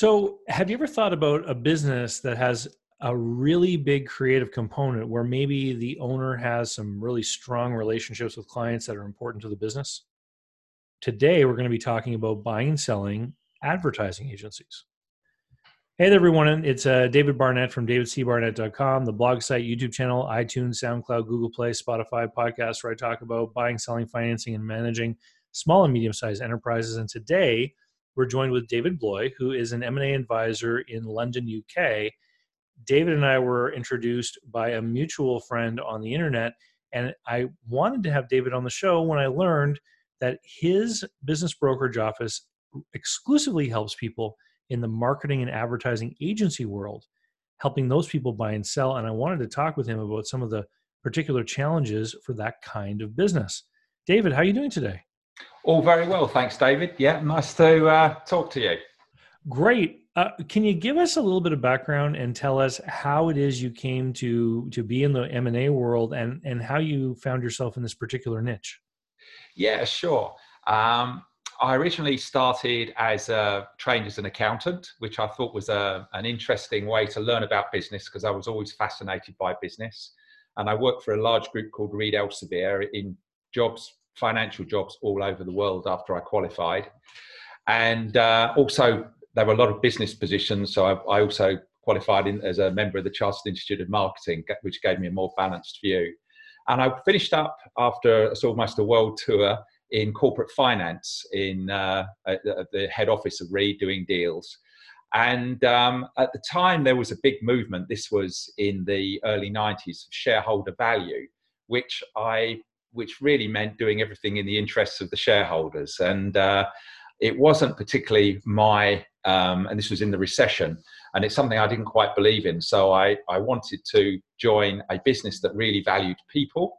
So, have you ever thought about a business that has a really big creative component where maybe the owner has some really strong relationships with clients that are important to the business? Today, we're going to be talking about buying and selling advertising agencies. Hey there, everyone. It's uh, David Barnett from davidcbarnett.com, the blog site, YouTube channel, iTunes, SoundCloud, Google Play, Spotify, podcast, where I talk about buying, selling, financing, and managing small and medium sized enterprises. And today, we're joined with David Bloy, who is an M&A advisor in London, UK. David and I were introduced by a mutual friend on the internet, and I wanted to have David on the show when I learned that his business brokerage office exclusively helps people in the marketing and advertising agency world, helping those people buy and sell. And I wanted to talk with him about some of the particular challenges for that kind of business. David, how are you doing today? All very well, thanks, David. Yeah, nice to uh, talk to you. Great. Uh, can you give us a little bit of background and tell us how it is you came to to be in the M and A world, and and how you found yourself in this particular niche? Yeah, sure. Um, I originally started as a, trained as an accountant, which I thought was a, an interesting way to learn about business because I was always fascinated by business. And I worked for a large group called Reed Elsevier in jobs, financial jobs all over the world after I qualified. And uh, also, there were a lot of business positions. So I, I also qualified in, as a member of the Chartered Institute of Marketing, which gave me a more balanced view. And I finished up after almost a world tour in corporate finance in uh, at the head office of Reed doing deals. And um, at the time, there was a big movement. This was in the early 90s of shareholder value, which I which really meant doing everything in the interests of the shareholders. And uh, it wasn't particularly my, um, and this was in the recession, and it's something I didn't quite believe in. So I, I wanted to join a business that really valued people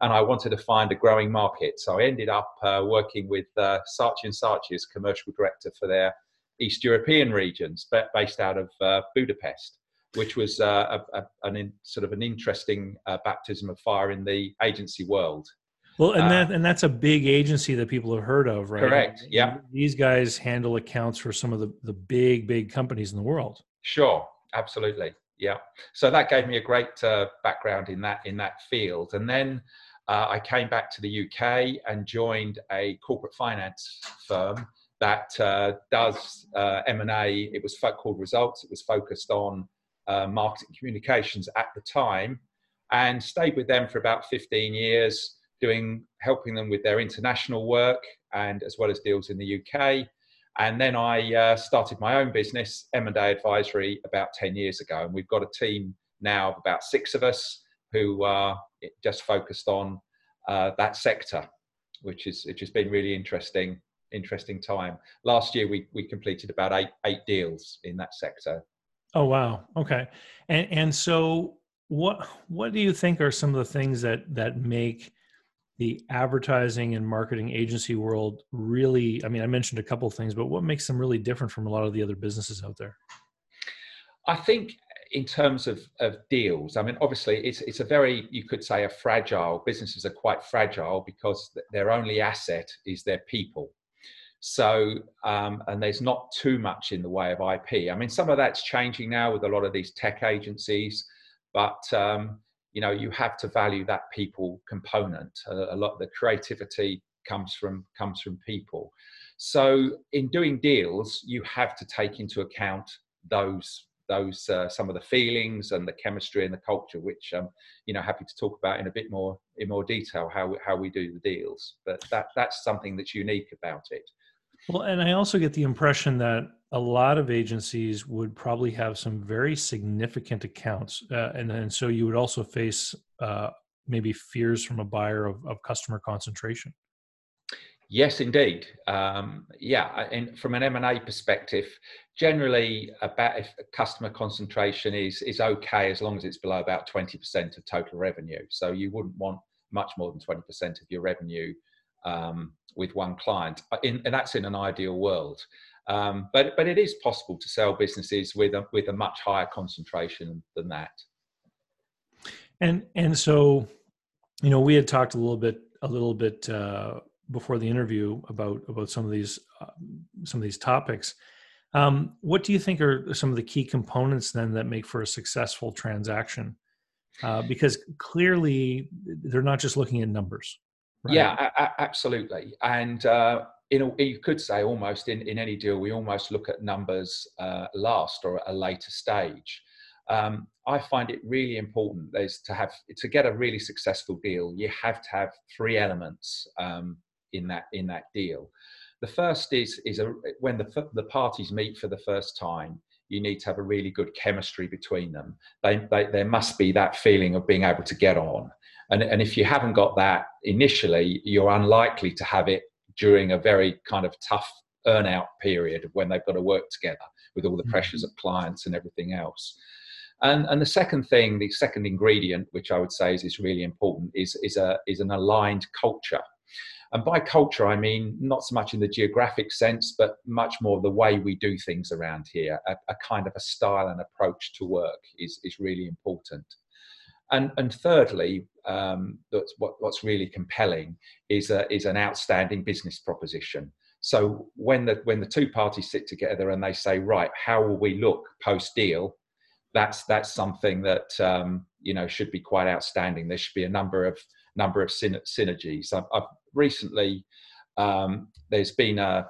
and I wanted to find a growing market. So I ended up uh, working with uh, Saatchi and Saatchi as commercial director for their East European regions, based out of uh, Budapest, which was uh, a, a, an in, sort of an interesting uh, baptism of fire in the agency world. Well, and that uh, and that's a big agency that people have heard of, right? Correct. Yeah. These guys handle accounts for some of the the big big companies in the world. Sure, absolutely yeah so that gave me a great uh, background in that in that field and then uh, i came back to the uk and joined a corporate finance firm that uh, does uh, m&a it was called results it was focused on uh, marketing communications at the time and stayed with them for about 15 years doing helping them with their international work and as well as deals in the uk and then I uh, started my own business, M&A Advisory, about 10 years ago. And we've got a team now of about six of us who are just focused on uh, that sector, which is which has been really interesting interesting time. Last year we we completed about eight eight deals in that sector. Oh wow. Okay. And and so what what do you think are some of the things that that make the advertising and marketing agency world really i mean i mentioned a couple things but what makes them really different from a lot of the other businesses out there i think in terms of, of deals i mean obviously it's, it's a very you could say a fragile businesses are quite fragile because their only asset is their people so um, and there's not too much in the way of ip i mean some of that's changing now with a lot of these tech agencies but um, you know you have to value that people component. A, a lot of the creativity comes from comes from people. So in doing deals you have to take into account those those uh, some of the feelings and the chemistry and the culture which um you know happy to talk about in a bit more in more detail how how we do the deals. But that that's something that's unique about it well, and I also get the impression that a lot of agencies would probably have some very significant accounts, uh, and and so you would also face uh, maybe fears from a buyer of, of customer concentration. Yes, indeed. Um, yeah, and from an M and A perspective, generally, about if customer concentration is is okay as long as it's below about twenty percent of total revenue. So you wouldn't want much more than twenty percent of your revenue um, with one client. Uh, in, and that's in an ideal world. Um, but but it is possible to sell businesses with a with a much higher concentration than that. And and so, you know, we had talked a little bit a little bit uh, before the interview about about some of these uh, some of these topics. Um, what do you think are some of the key components then that make for a successful transaction? Uh, because clearly they're not just looking at numbers. Right? Yeah, a- a- absolutely. And uh, in a, you could say almost in, in any deal, we almost look at numbers uh, last or at a later stage. Um, I find it really important is to have to get a really successful deal. You have to have three elements um, in that in that deal. The first is is a, when the the parties meet for the first time. You need to have a really good chemistry between them. They, they, there must be that feeling of being able to get on. And, and if you haven't got that initially, you're unlikely to have it during a very kind of tough earnout period when they've got to work together with all the mm-hmm. pressures of clients and everything else. And, and the second thing, the second ingredient, which I would say is, is really important, is, is, a, is an aligned culture. And by culture, I mean not so much in the geographic sense, but much more the way we do things around here. A, a kind of a style and approach to work is, is really important. And, and thirdly, um, that's what, what's really compelling is, a, is an outstanding business proposition. So when the, when the two parties sit together and they say, right, how will we look post deal? That's, that's something that um, you know should be quite outstanding. There should be a number of number of synergies. I've, I've recently um, there's been a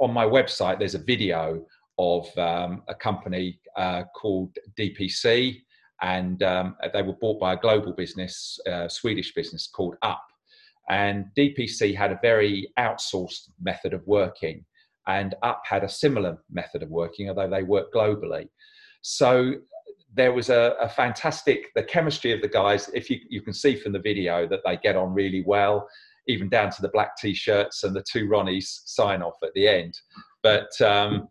on my website there's a video of um, a company uh, called DPC and um, they were bought by a global business, uh, Swedish business called Up. And DPC had a very outsourced method of working, and Up had a similar method of working, although they work globally. So there was a, a, fantastic the chemistry of the guys. If you you can see from the video that they get on really well, even down to the black t-shirts and the two Ronnies sign off at the end. But um,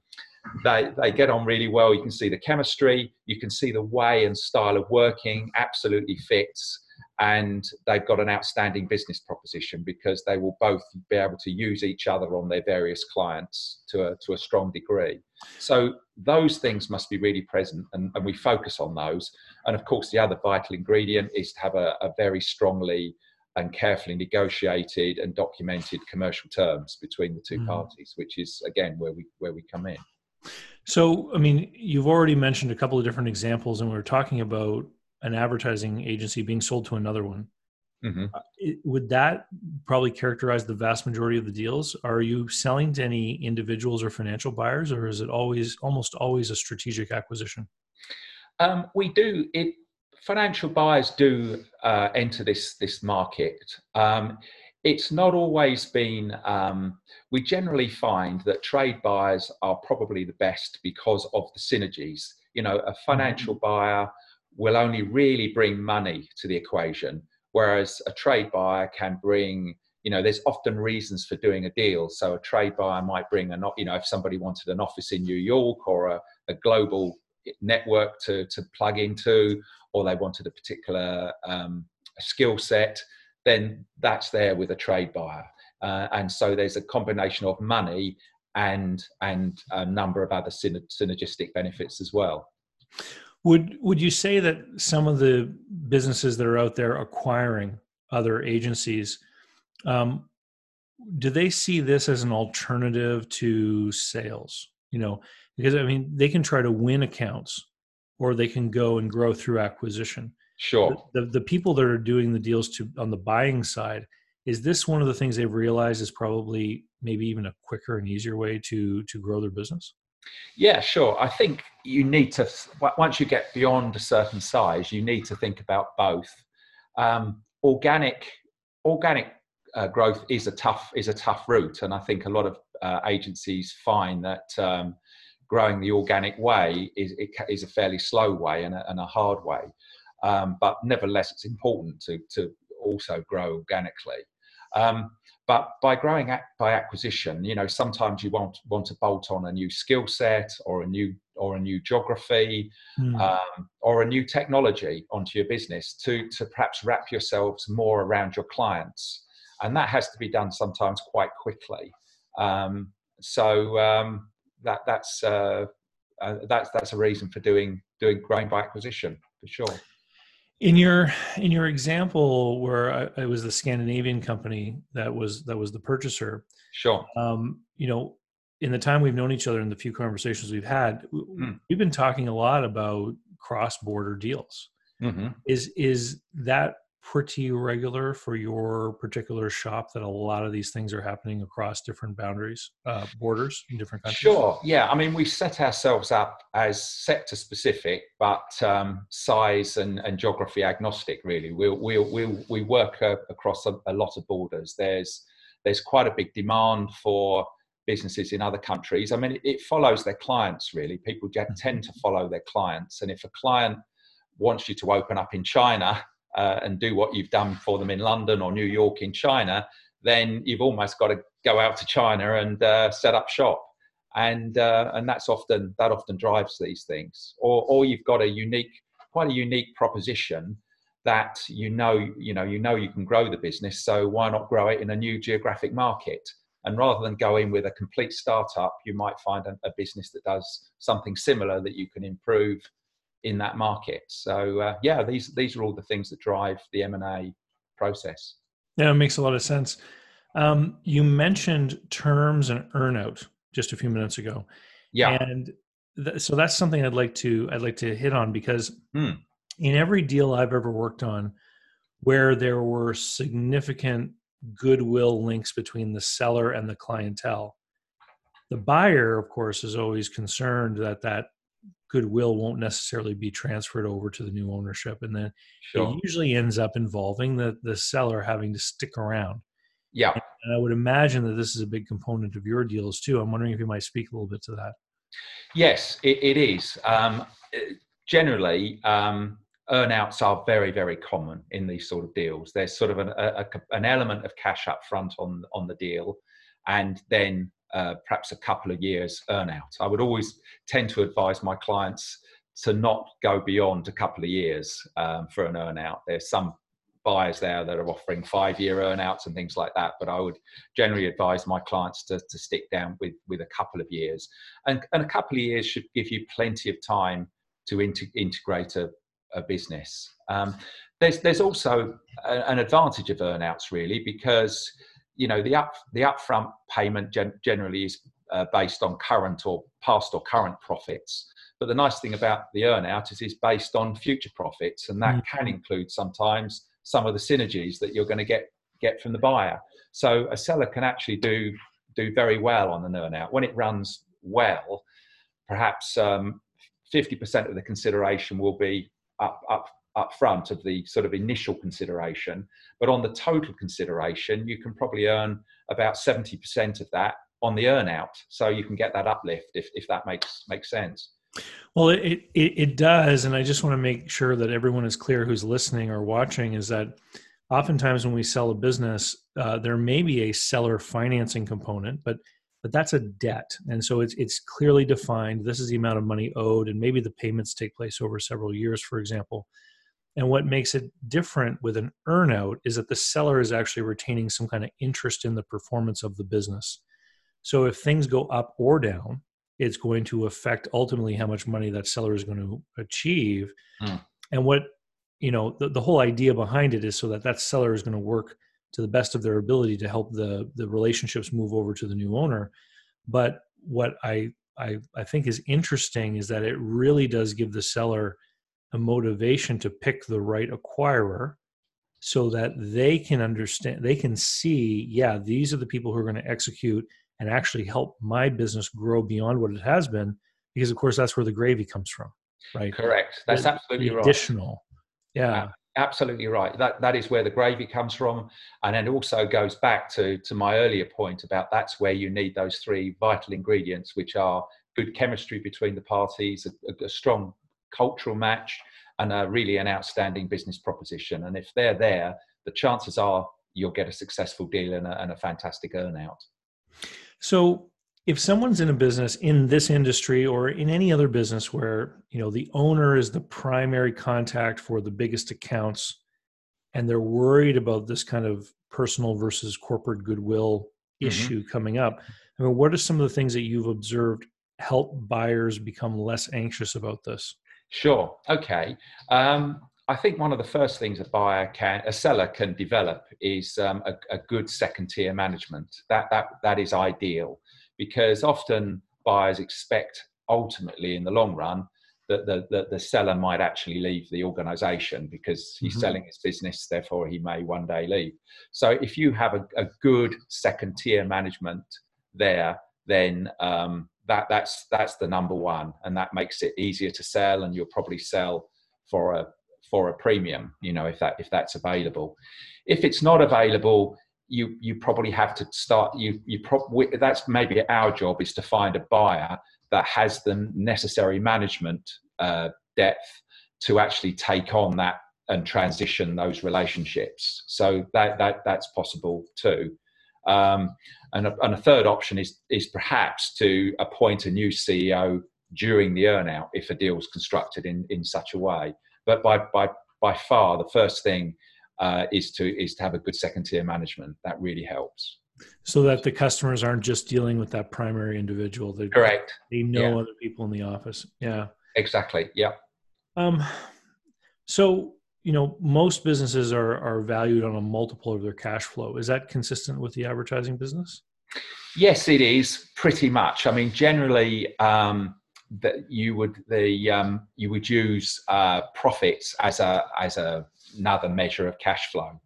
they, they get on really well. You can see the chemistry, you can see the way and style of working absolutely fits. And they've got an outstanding business proposition because they will both be able to use each other on their various clients to a, to a strong degree. So, those things must be really present, and, and we focus on those. And of course, the other vital ingredient is to have a, a very strongly and carefully negotiated and documented commercial terms between the two mm. parties, which is again where we where we come in. So, I mean, you've already mentioned a couple of different examples, and we were talking about an advertising agency being sold to another one. Mm-hmm. Uh, it, would that probably characterize the vast majority of the deals? Are you selling to any individuals or financial buyers, or is it always, almost always, a strategic acquisition? Um, we do it. Financial buyers do uh, enter this this market. Um, it's not always been um, we generally find that trade buyers are probably the best because of the synergies you know a financial mm-hmm. buyer will only really bring money to the equation whereas a trade buyer can bring you know there's often reasons for doing a deal so a trade buyer might bring a not, you know if somebody wanted an office in new york or a, a global network to, to plug into or they wanted a particular um, skill set then that's there with a trade buyer. Uh, and so there's a combination of money and and a number of other synergistic benefits as well. Would would you say that some of the businesses that are out there acquiring other agencies, um, do they see this as an alternative to sales? You know, because I mean, they can try to win accounts, or they can go and grow through acquisition. Sure. The, the, the people that are doing the deals to on the buying side, is this one of the things they've realized is probably maybe even a quicker and easier way to to grow their business? Yeah, sure. I think you need to once you get beyond a certain size, you need to think about both. Um, organic organic uh, growth is a tough is a tough route, and I think a lot of uh, agencies find that um, growing the organic way is is a fairly slow way and a, and a hard way. Um, but nevertheless, it's important to, to also grow organically. Um, but by growing by acquisition, you know, sometimes you want want to bolt on a new skill set or a new or a new geography mm. um, or a new technology onto your business to to perhaps wrap yourselves more around your clients, and that has to be done sometimes quite quickly. Um, so um, that that's uh, uh, that's that's a reason for doing doing growing by acquisition for sure. In your in your example, where I, it was the Scandinavian company that was that was the purchaser, sure. Um, you know, in the time we've known each other and the few conversations we've had, mm. we've been talking a lot about cross-border deals. Mm-hmm. Is is that pretty regular for your particular shop that a lot of these things are happening across different boundaries, uh, borders in different countries? Sure. Yeah. I mean, we set ourselves up as sector specific, but um, size and, and geography agnostic. Really, we we we we work uh, across a, a lot of borders. There's there's quite a big demand for businesses in other countries. I mean, it, it follows their clients really. People mm-hmm. tend to follow their clients, and if a client wants you to open up in China uh, and do what you've done for them in London or New York in China, then you've almost got to go out to China and uh, set up shop. And uh, and that's often that often drives these things. Or or you've got a unique, quite a unique proposition that you know you know you know you can grow the business. So why not grow it in a new geographic market? And rather than go in with a complete startup, you might find a, a business that does something similar that you can improve in that market. So uh, yeah, these these are all the things that drive the M and A process. Yeah, it makes a lot of sense. Um, you mentioned terms and earnout just a few minutes ago. Yeah, and th- so that's something I'd like to I'd like to hit on because hmm. in every deal I've ever worked on, where there were significant goodwill links between the seller and the clientele, the buyer, of course, is always concerned that that goodwill won't necessarily be transferred over to the new ownership. And then sure. it usually ends up involving the the seller having to stick around. Yeah. And i would imagine that this is a big component of your deals too. I'm wondering if you might speak a little bit to that. Yes it, it is. Um, generally um, earnouts are very very common in these sort of deals. There's sort of an, a, an element of cash up front on on the deal. And then uh, perhaps a couple of years earnout. I would always tend to advise my clients to not go beyond a couple of years um, for an earnout. There's some buyers there that are offering five year earnouts and things like that, but I would generally advise my clients to, to stick down with, with a couple of years. And, and a couple of years should give you plenty of time to inter- integrate a, a business. Um, there's, there's also a, an advantage of earnouts really because you know the up the upfront payment gen- generally is uh, based on current or past or current profits. But the nice thing about the earnout is it's based on future profits, and that mm. can include sometimes some of the synergies that you're going to get get from the buyer. So a seller can actually do do very well on an earnout when it runs well. Perhaps um, 50% of the consideration will be up, up up front of the sort of initial consideration. But on the total consideration, you can probably earn about 70% of that on the earnout. So you can get that uplift if, if that makes makes sense. Well, it, it, it does. And I just want to make sure that everyone is clear who's listening or watching is that oftentimes when we sell a business, uh, there may be a seller financing component, but but that's a debt and so it's it's clearly defined this is the amount of money owed and maybe the payments take place over several years for example and what makes it different with an earnout is that the seller is actually retaining some kind of interest in the performance of the business. So if things go up or down, it's going to affect ultimately how much money that seller is going to achieve. Mm. And what, you know, the, the whole idea behind it is so that that seller is going to work to the best of their ability to help the the relationships move over to the new owner. But what I I, I think is interesting is that it really does give the seller a motivation to pick the right acquirer so that they can understand they can see yeah these are the people who are going to execute and actually help my business grow beyond what it has been because of course that's where the gravy comes from right? Correct. That's the, absolutely the right. additional. Yeah. Absolutely right. That that is where the gravy comes from and it also goes back to to my earlier point about that's where you need those three vital ingredients which are good chemistry between the parties a, a strong cultural match and a really an outstanding business proposition. And if they're there, the chances are you'll get a successful deal and a, and a fantastic earnout. So if someone's in a business in this industry or in any other business where you know the owner is the primary contact for the biggest accounts and they're worried about this kind of personal versus corporate goodwill mm-hmm. issue coming up i mean what are some of the things that you've observed help buyers become less anxious about this Sure. Okay. Um, I think one of the first things a buyer can, a seller can develop is um, a, a, good second tier management. That that that is ideal because often buyers expect ultimately in the long run that the, the, the seller might actually leave the organization because he's mm-hmm. selling his business, therefore he may one day leave. So if you have a, a good second tier management there, then um, that, that's, that's the number one, and that makes it easier to sell, and you'll probably sell for a for a premium, you know, if that if that's available. If it's not available, you you probably have to start you you probably that's maybe our job is to find a buyer that has the necessary management uh, depth to actually take on that and transition those relationships. So that that that's possible too. Um, and, a, and a third option is is perhaps to appoint a new CEO during the earnout if a deal is constructed in in such a way. But by by by far the first thing uh, is to is to have a good second tier management. That really helps so that the customers aren't just dealing with that primary individual. They, Correct. They know yeah. other people in the office. Yeah. Exactly. Yeah. Um, so you know, most businesses are are valued on a multiple of their cash flow. Is that consistent with the advertising business? Yes, it is pretty much. I mean, generally, um, that you would the um, you would use uh, profits as a as a, another measure of cash flow.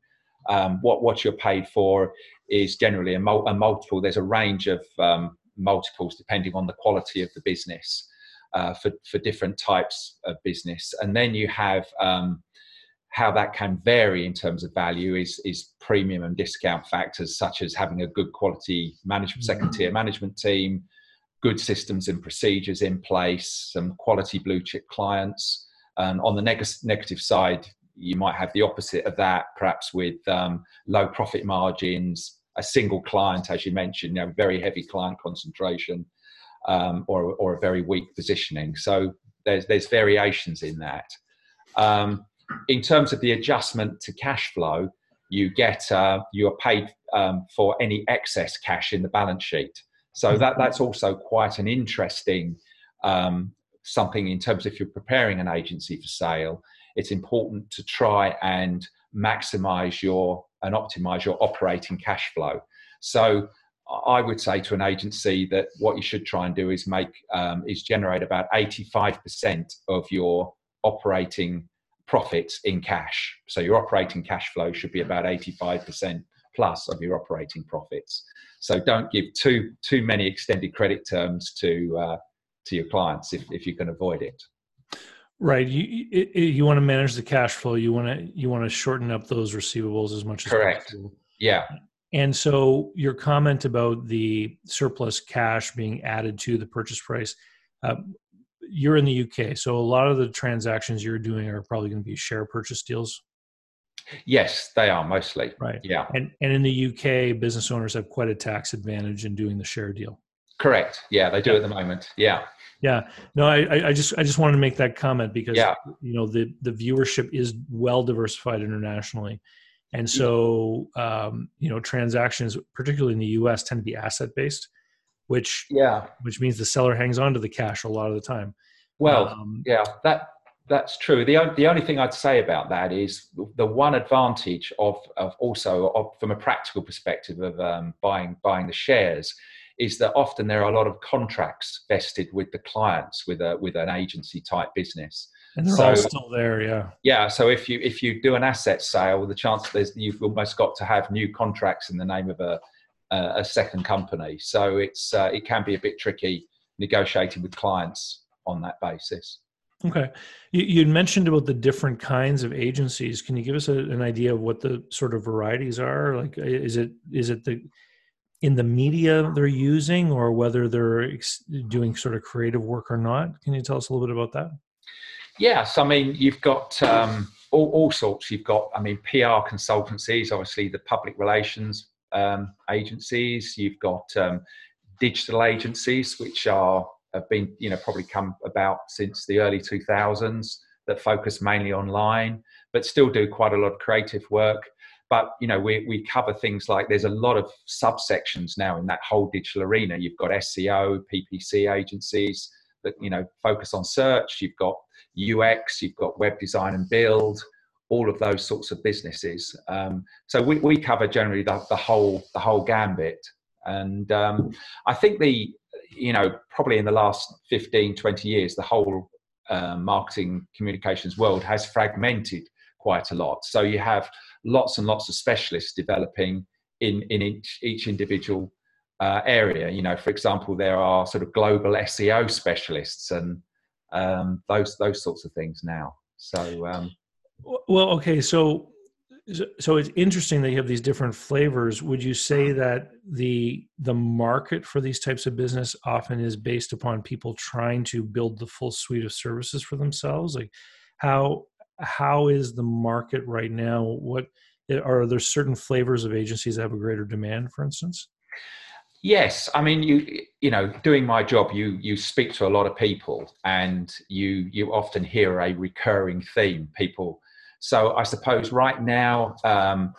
Um, what what you're paid for is generally a, mul- a multiple. There's a range of um, multiples depending on the quality of the business uh, for, for different types of business. And then you have um, how that can vary in terms of value is, is premium and discount factors, such as having a good quality management, second tier mm-hmm. management team, good systems and procedures in place, some quality blue chip clients. And on the neg- negative side, you might have the opposite of that, perhaps with um, low profit margins, a single client, as you mentioned, you know, very heavy client concentration, um, or or a very weak positioning. So there's there's variations in that. Um, in terms of the adjustment to cash flow, you get uh, you are paid um, for any excess cash in the balance sheet. So that that's also quite an interesting um, something in terms of if you're preparing an agency for sale it's important to try and maximize your and optimize your operating cash flow. So I would say to an agency that what you should try and do is make um, is generate about 85% of your operating profits in cash. So your operating cash flow should be about 85% plus of your operating profits. So don't give too too many extended credit terms to uh, to your clients if, if you can avoid it. Right. You you want to manage the cash flow. You want to you want to shorten up those receivables as much as correct. Possible. Yeah. And so your comment about the surplus cash being added to the purchase price, uh, you're in the UK, so a lot of the transactions you're doing are probably going to be share purchase deals. Yes, they are mostly. Right. Yeah. And and in the UK, business owners have quite a tax advantage in doing the share deal. Correct. Yeah, they do yeah. at the moment. Yeah. Yeah. No, I, I just I just wanted to make that comment because yeah. you know the the viewership is well diversified internationally, and so um, you know transactions, particularly in the U.S., tend to be asset based, which yeah, which means the seller hangs on to the cash a lot of the time. Well, um, yeah, that that's true. The the only thing I'd say about that is the one advantage of of also of, from a practical perspective of um, buying buying the shares is that often there are a lot of contracts vested with the clients with a with an agency type business. And they're so, all still there, yeah. Yeah. So if you if you do an asset sale, the chance there's you've almost got to have new contracts in the name of a a, a second company. So it's uh, it can be a bit tricky negotiating with clients on that basis. Okay. You, you mentioned about the different kinds of agencies. Can you give us a, an idea of what the sort of varieties are? Like, is it is it the in the media they're using or whether they're ex- doing sort of creative work or not. Can you tell us a little bit about that? Yes, I mean, you've got um, all, all, sorts. You've got, I mean, PR consultancies, obviously the public relations um, agencies. You've got um, digital agencies, which are have been, you know, probably come about since the early 2000s that focus mainly online, but still do quite a lot of creative work. But you know we, we cover things like there's a lot of subsections now in that whole digital arena. You've got seo ppc agencies that you know focus on search. You've got ux you've got web design and build all of those sorts of businesses um, so we, we cover generally the, the whole the whole gambit And um, I think the, you know, probably in the last 15, 20 years, the whole uh, marketing communications world has fragmented quite a lot. So you have lots and lots of specialists developing in, in each, each individual uh, area. You know, for example, there are sort of global SEO specialists and um, those those sorts of things now. So, um, well, okay, so so it's interesting that you have these different flavors. Would you say uh-huh. that the the market for these types of business often is based upon people trying to build the full suite of services for themselves? Like how how is the market right now? What are there certain flavors of agencies that have a greater demand for instance? Yes i mean you you know doing my job you you speak to a lot of people and you you often hear a recurring theme. People so I suppose right now, um,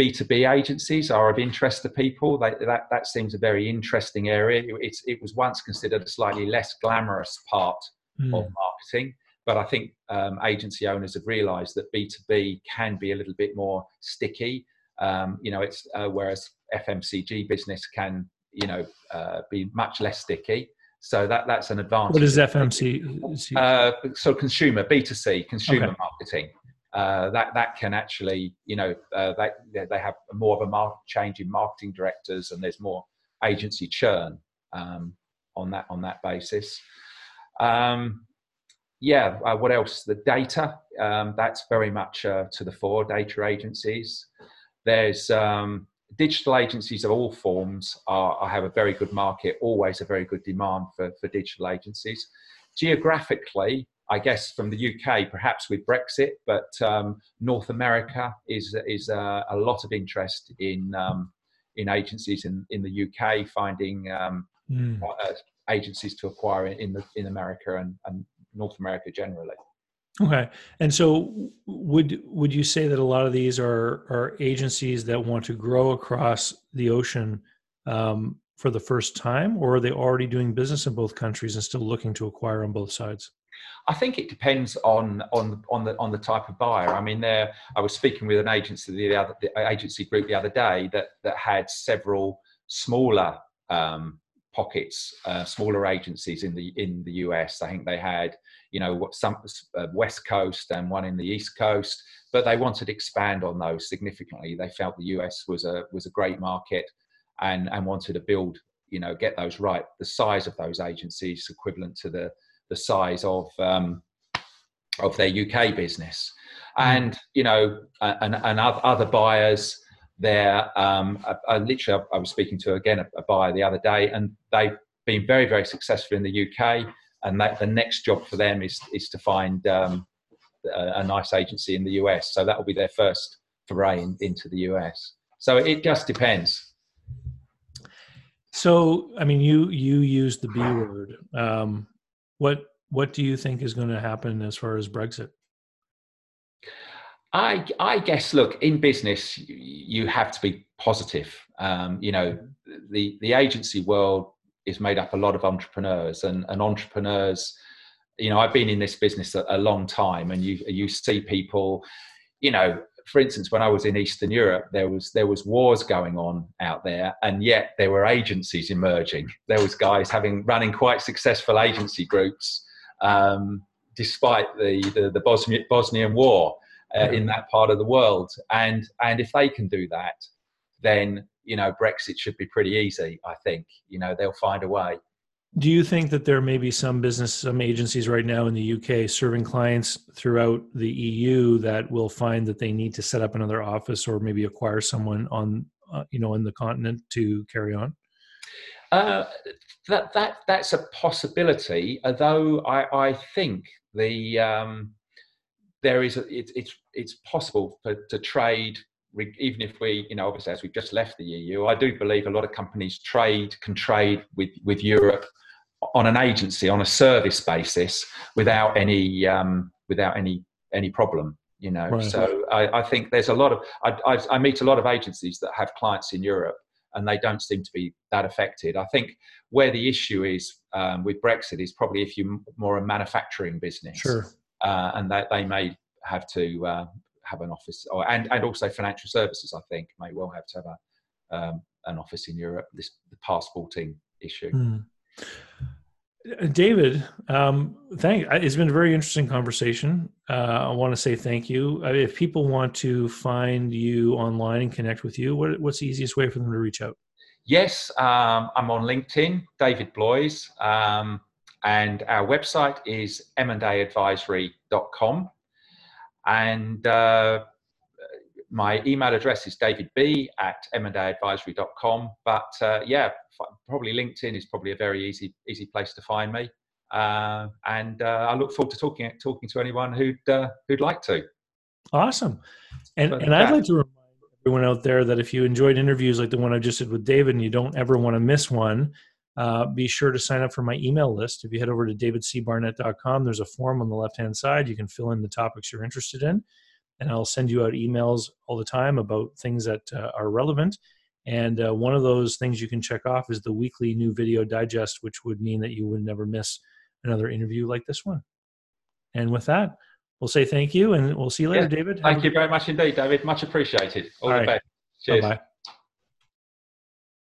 B2B agencies are of interest to people. They, that, that seems a very interesting area. It's, it was once considered a slightly less glamorous part mm. of marketing, but I think um, agency owners have realized that B2B can be a little bit more sticky. Um, you know, it's uh, whereas FMCG business can, you know, uh, be much less sticky. So that that's an advantage. What is FMC? Uh, so consumer B2C consumer okay. marketing uh, that that can actually you know uh, they they have more of a change in marketing directors and there's more agency churn um, on that on that basis. Um, yeah, uh, what else? The data um, that's very much uh, to the fore. Data agencies. There's um, digital agencies of all forms are, are, have a very good market. Always a very good demand for for digital agencies. Geographically, I guess from the UK, perhaps with Brexit, but um, North America is is uh, a lot of interest in um, in agencies in, in the UK finding um, mm. uh, agencies to acquire in the in America and, and North America generally. Okay, and so would would you say that a lot of these are are agencies that want to grow across the ocean um, for the first time, or are they already doing business in both countries and still looking to acquire on both sides? I think it depends on on on the on the type of buyer. I mean, there I was speaking with an agency the other the agency group the other day that that had several smaller um, pockets, uh, smaller agencies in the in the US. I think they had you know some uh, West Coast and one in the East Coast, but they wanted to expand on those significantly. They felt the US was a was a great market, and and wanted to build you know get those right. The size of those agencies equivalent to the the size of um, of their UK business, mm. and you know, and, and other buyers. There, um, I, I literally, I was speaking to again a, a buyer the other day, and they've been very, very successful in the UK. And that the next job for them is is to find um, a, a, nice agency in the US. So that will be their first foray in, into the US. So it just depends. So, I mean, you you use the B word. Um, what what do you think is going to happen as far as Brexit? I I guess look in business you have to be positive. Um, you know the the agency world is made up a lot of entrepreneurs and, and entrepreneurs. You know I've been in this business a, a long time, and you you see people. You know for instance, when I was in Eastern Europe, there was there was wars going on out there, and yet there were agencies emerging. There was guys having running quite successful agency groups, um, despite the the, the Bosnia, Bosnian war uh, in that part of the world. And and if they can do that, then you know Brexit should be pretty easy. I think you know they'll find a way. Do you think that there may be some business, some agencies right now in the UK serving clients throughout the EU that will find that they need to set up another office or maybe acquire someone on, uh, you know, in the continent to carry on? Uh, that that that's a possibility. Although I, I think the um, there is a, it, it's it's possible for, to trade even if we, you know, obviously as we've just left the EU, I do believe a lot of companies trade can trade with with Europe on an agency on a service basis without any um, without any any problem you know right. so I, I, think there's a lot of I, I, I, meet a lot of agencies that have clients in europe and they don't seem to be that affected i think where the issue is um, with brexit is probably if you're more a manufacturing business sure uh, and that they may have to uh, have an office or and, and also financial services i think may well have to have a um, an office in Europe. This the passporting issue. Mm. David, um, thank. It's been a very interesting conversation. Uh, I want to say thank you. Uh, if people want to find you online and connect with you, what, what's the easiest way for them to reach out? Yes, um, I'm on LinkedIn, David Bloys, um, and our website is m&aadvisory.com. And uh, my email address is davidb at m&aadvisory.com. But uh, yeah, probably LinkedIn is probably a very easy easy place to find me. Uh, and uh, I look forward to talking talking to anyone who'd uh, who'd like to. Awesome. And and I'd like to remind everyone out there that if you enjoyed interviews like the one I just did with David and you don't ever want to miss one, uh, be sure to sign up for my email list. If you head over to davidcbarnett.com, there's a form on the left hand side. You can fill in the topics you're interested in and I'll send you out emails all the time about things that uh, are relevant. And uh, one of those things you can check off is the weekly new video digest, which would mean that you would never miss another interview like this one. And with that, we'll say thank you and we'll see you later, yeah. David. Thank you very much indeed, David. Much appreciated. All, all the right. best. Cheers. Bye-bye.